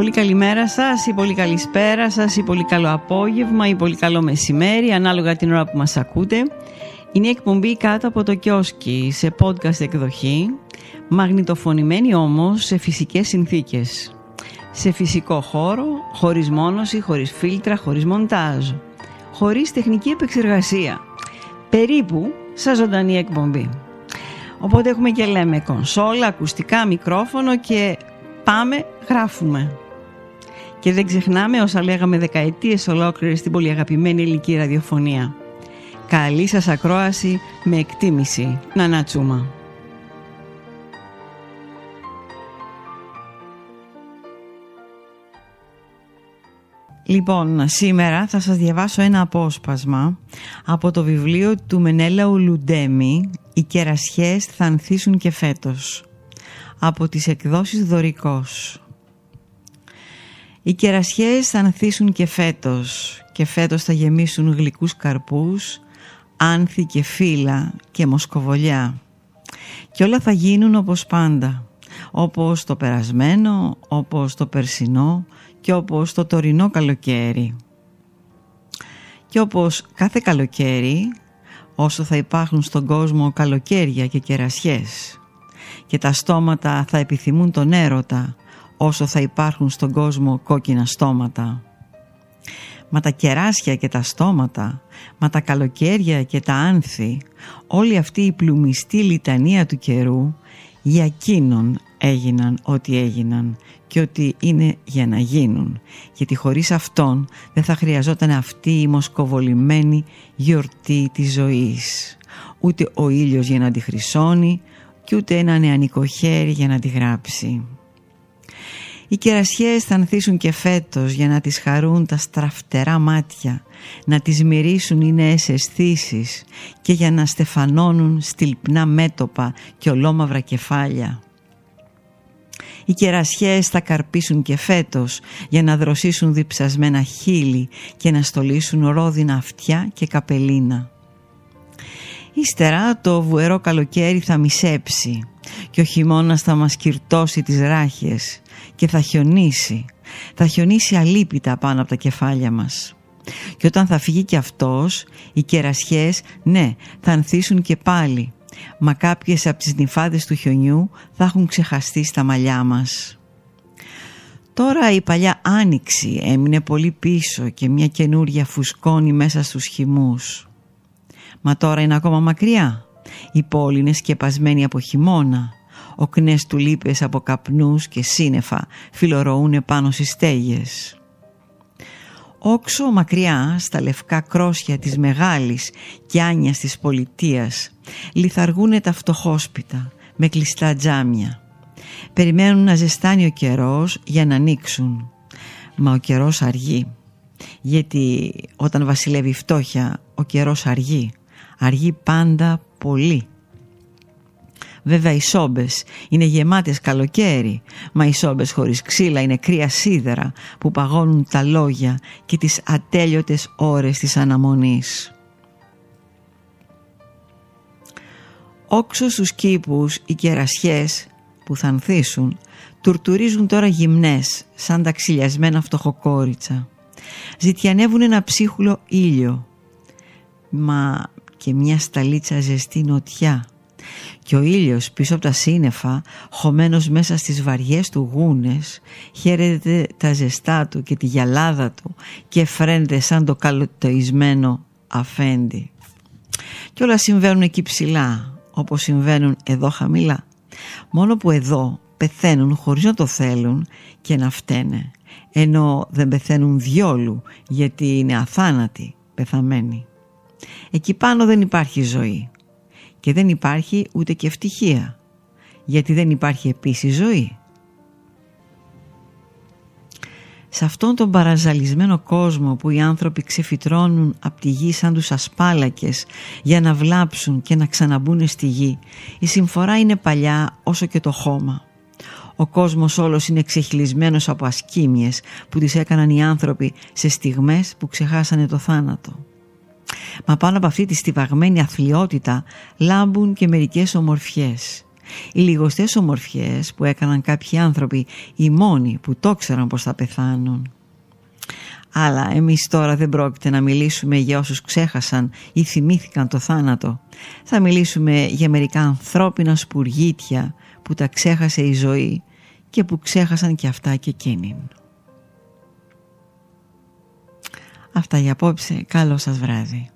πολύ καλημέρα σας ή πολύ καλησπέρα σας ή πολύ καλό απόγευμα ή πολύ καλό μεσημέρι ανάλογα την ώρα που μας ακούτε. Είναι η εκπομπή κάτω από το κιόσκι σε podcast εκδοχή μαγνητοφωνημένη όμως σε φυσικές συνθήκες. Σε φυσικό χώρο, χωρίς μόνωση, χωρίς φίλτρα, χωρίς μοντάζ. Χωρίς τεχνική επεξεργασία. Περίπου σαν ζωντανή εκπομπή. Οπότε έχουμε και λέμε κονσόλα, ακουστικά, μικρόφωνο και πάμε γράφουμε. Και δεν ξεχνάμε όσα λέγαμε δεκαετίες ολόκληρες στην πολύ αγαπημένη ελληνική ραδιοφωνία. Καλή σας ακρόαση με εκτίμηση. Να νατσούμα. Λοιπόν, σήμερα θα σας διαβάσω ένα απόσπασμα από το βιβλίο του Μενέλαου Λουντέμι «Οι κερασιές θα ανθίσουν και φέτος» από τις εκδόσεις Δωρικός. Οι κερασιές θα ανθίσουν και φέτος και φέτος θα γεμίσουν γλυκούς καρπούς, άνθη και φύλλα και μοσκοβολιά. Και όλα θα γίνουν όπως πάντα, όπως το περασμένο, όπως το περσινό και όπως το τωρινό καλοκαίρι. Και όπως κάθε καλοκαίρι, όσο θα υπάρχουν στον κόσμο καλοκαίρια και κερασιές και τα στόματα θα επιθυμούν τον έρωτα όσο θα υπάρχουν στον κόσμο κόκκινα στόματα. Μα τα κεράσια και τα στόματα, μα τα καλοκαίρια και τα άνθη, όλη αυτή η πλουμιστή λιτανία του καιρού για εκείνον έγιναν ό,τι έγιναν και ότι είναι για να γίνουν γιατί χωρίς αυτόν δεν θα χρειαζόταν αυτή η μοσκοβολημένη γιορτή της ζωής ούτε ο ήλιος για να τη χρυσώνει και ούτε ένα νεανικό χέρι για να τη γράψει. Οι κερασιές θα ανθίσουν και φέτος για να τις χαρούν τα στραφτερά μάτια, να τις μυρίσουν οι νέες αισθήσεις και για να στεφανώνουν στυλπνά μέτωπα και ολόμαυρα κεφάλια. Οι κερασιές θα καρπίσουν και φέτος για να δροσίσουν διψασμένα χείλη και να στολίσουν ρόδινα αυτιά και καπελίνα. Ύστερα το βουερό καλοκαίρι θα μισέψει και ο χειμώνας θα μας κυρτώσει τις ράχες και θα χιονίσει. Θα χιονίσει αλίπητα πάνω από τα κεφάλια μας. Και όταν θα φύγει και αυτός, οι κερασιές, ναι, θα ανθίσουν και πάλι. Μα κάποιες από τις νυφάδες του χιονιού θα έχουν ξεχαστεί στα μαλλιά μας. Τώρα η παλιά άνοιξη έμεινε πολύ πίσω και μια καινούρια φουσκώνει μέσα στους χυμούς. Μα τώρα είναι ακόμα μακριά. Η πόλη είναι σκεπασμένη από χειμώνα. Οκνές του λίπες από καπνούς και σύννεφα φιλορωούν πάνω στις στέγες. Όξω μακριά στα λευκά κρόσια της μεγάλης και άνοιας της πολιτείας λιθαργούν τα φτωχόσπιτα με κλειστά τζάμια. Περιμένουν να ζεστάνει ο καιρός για να ανοίξουν. Μα ο καιρός αργεί. Γιατί όταν βασιλεύει φτώχεια ο καιρός αργεί αργεί πάντα πολύ. Βέβαια οι σόμπες είναι γεμάτες καλοκαίρι, μα οι σόμπες χωρίς ξύλα είναι κρύα σίδερα που παγώνουν τα λόγια και τις ατέλειωτες ώρες της αναμονής. Όξω στους κήπους οι κερασιές που θα ανθίσουν τουρτουρίζουν τώρα γυμνές σαν τα ξυλιασμένα φτωχοκόριτσα. Ζητιανεύουν ένα ψίχουλο ήλιο. Μα και μια σταλίτσα ζεστή νοτιά. Και ο ήλιος πίσω από τα σύννεφα χωμένος μέσα στις βαριές του γούνες χαίρεται τα ζεστά του και τη γυαλάδα του και φρένεται σαν το καλωτοισμένο αφέντη. Και όλα συμβαίνουν εκεί ψηλά όπως συμβαίνουν εδώ χαμηλά. Μόνο που εδώ πεθαίνουν χωρίς να το θέλουν και να φταίνε ενώ δεν πεθαίνουν διόλου γιατί είναι αθάνατοι πεθαμένοι Εκεί πάνω δεν υπάρχει ζωή και δεν υπάρχει ούτε και ευτυχία γιατί δεν υπάρχει επίσης ζωή. Σε αυτόν τον παραζαλισμένο κόσμο που οι άνθρωποι ξεφυτρώνουν από τη γη σαν τους ασπάλακες για να βλάψουν και να ξαναμπούν στη γη, η συμφορά είναι παλιά όσο και το χώμα. Ο κόσμος όλος είναι ξεχυλισμένος από ασκήμιες που τις έκαναν οι άνθρωποι σε στιγμές που ξεχάσανε το θάνατο. Μα πάνω από αυτή τη στιβαγμένη αθλειότητα λάμπουν και μερικές ομορφιές. Οι λιγοστές ομορφιές που έκαναν κάποιοι άνθρωποι, οι μόνοι που το ξέραν πως θα πεθάνουν. Αλλά εμείς τώρα δεν πρόκειται να μιλήσουμε για όσους ξέχασαν ή θυμήθηκαν το θάνατο. Θα μιλήσουμε για μερικά ανθρώπινα σπουργίτια που τα ξέχασε η ζωή και που ξέχασαν και αυτά και εκείνην. Αυτά για απόψε. Καλό σας βράδυ.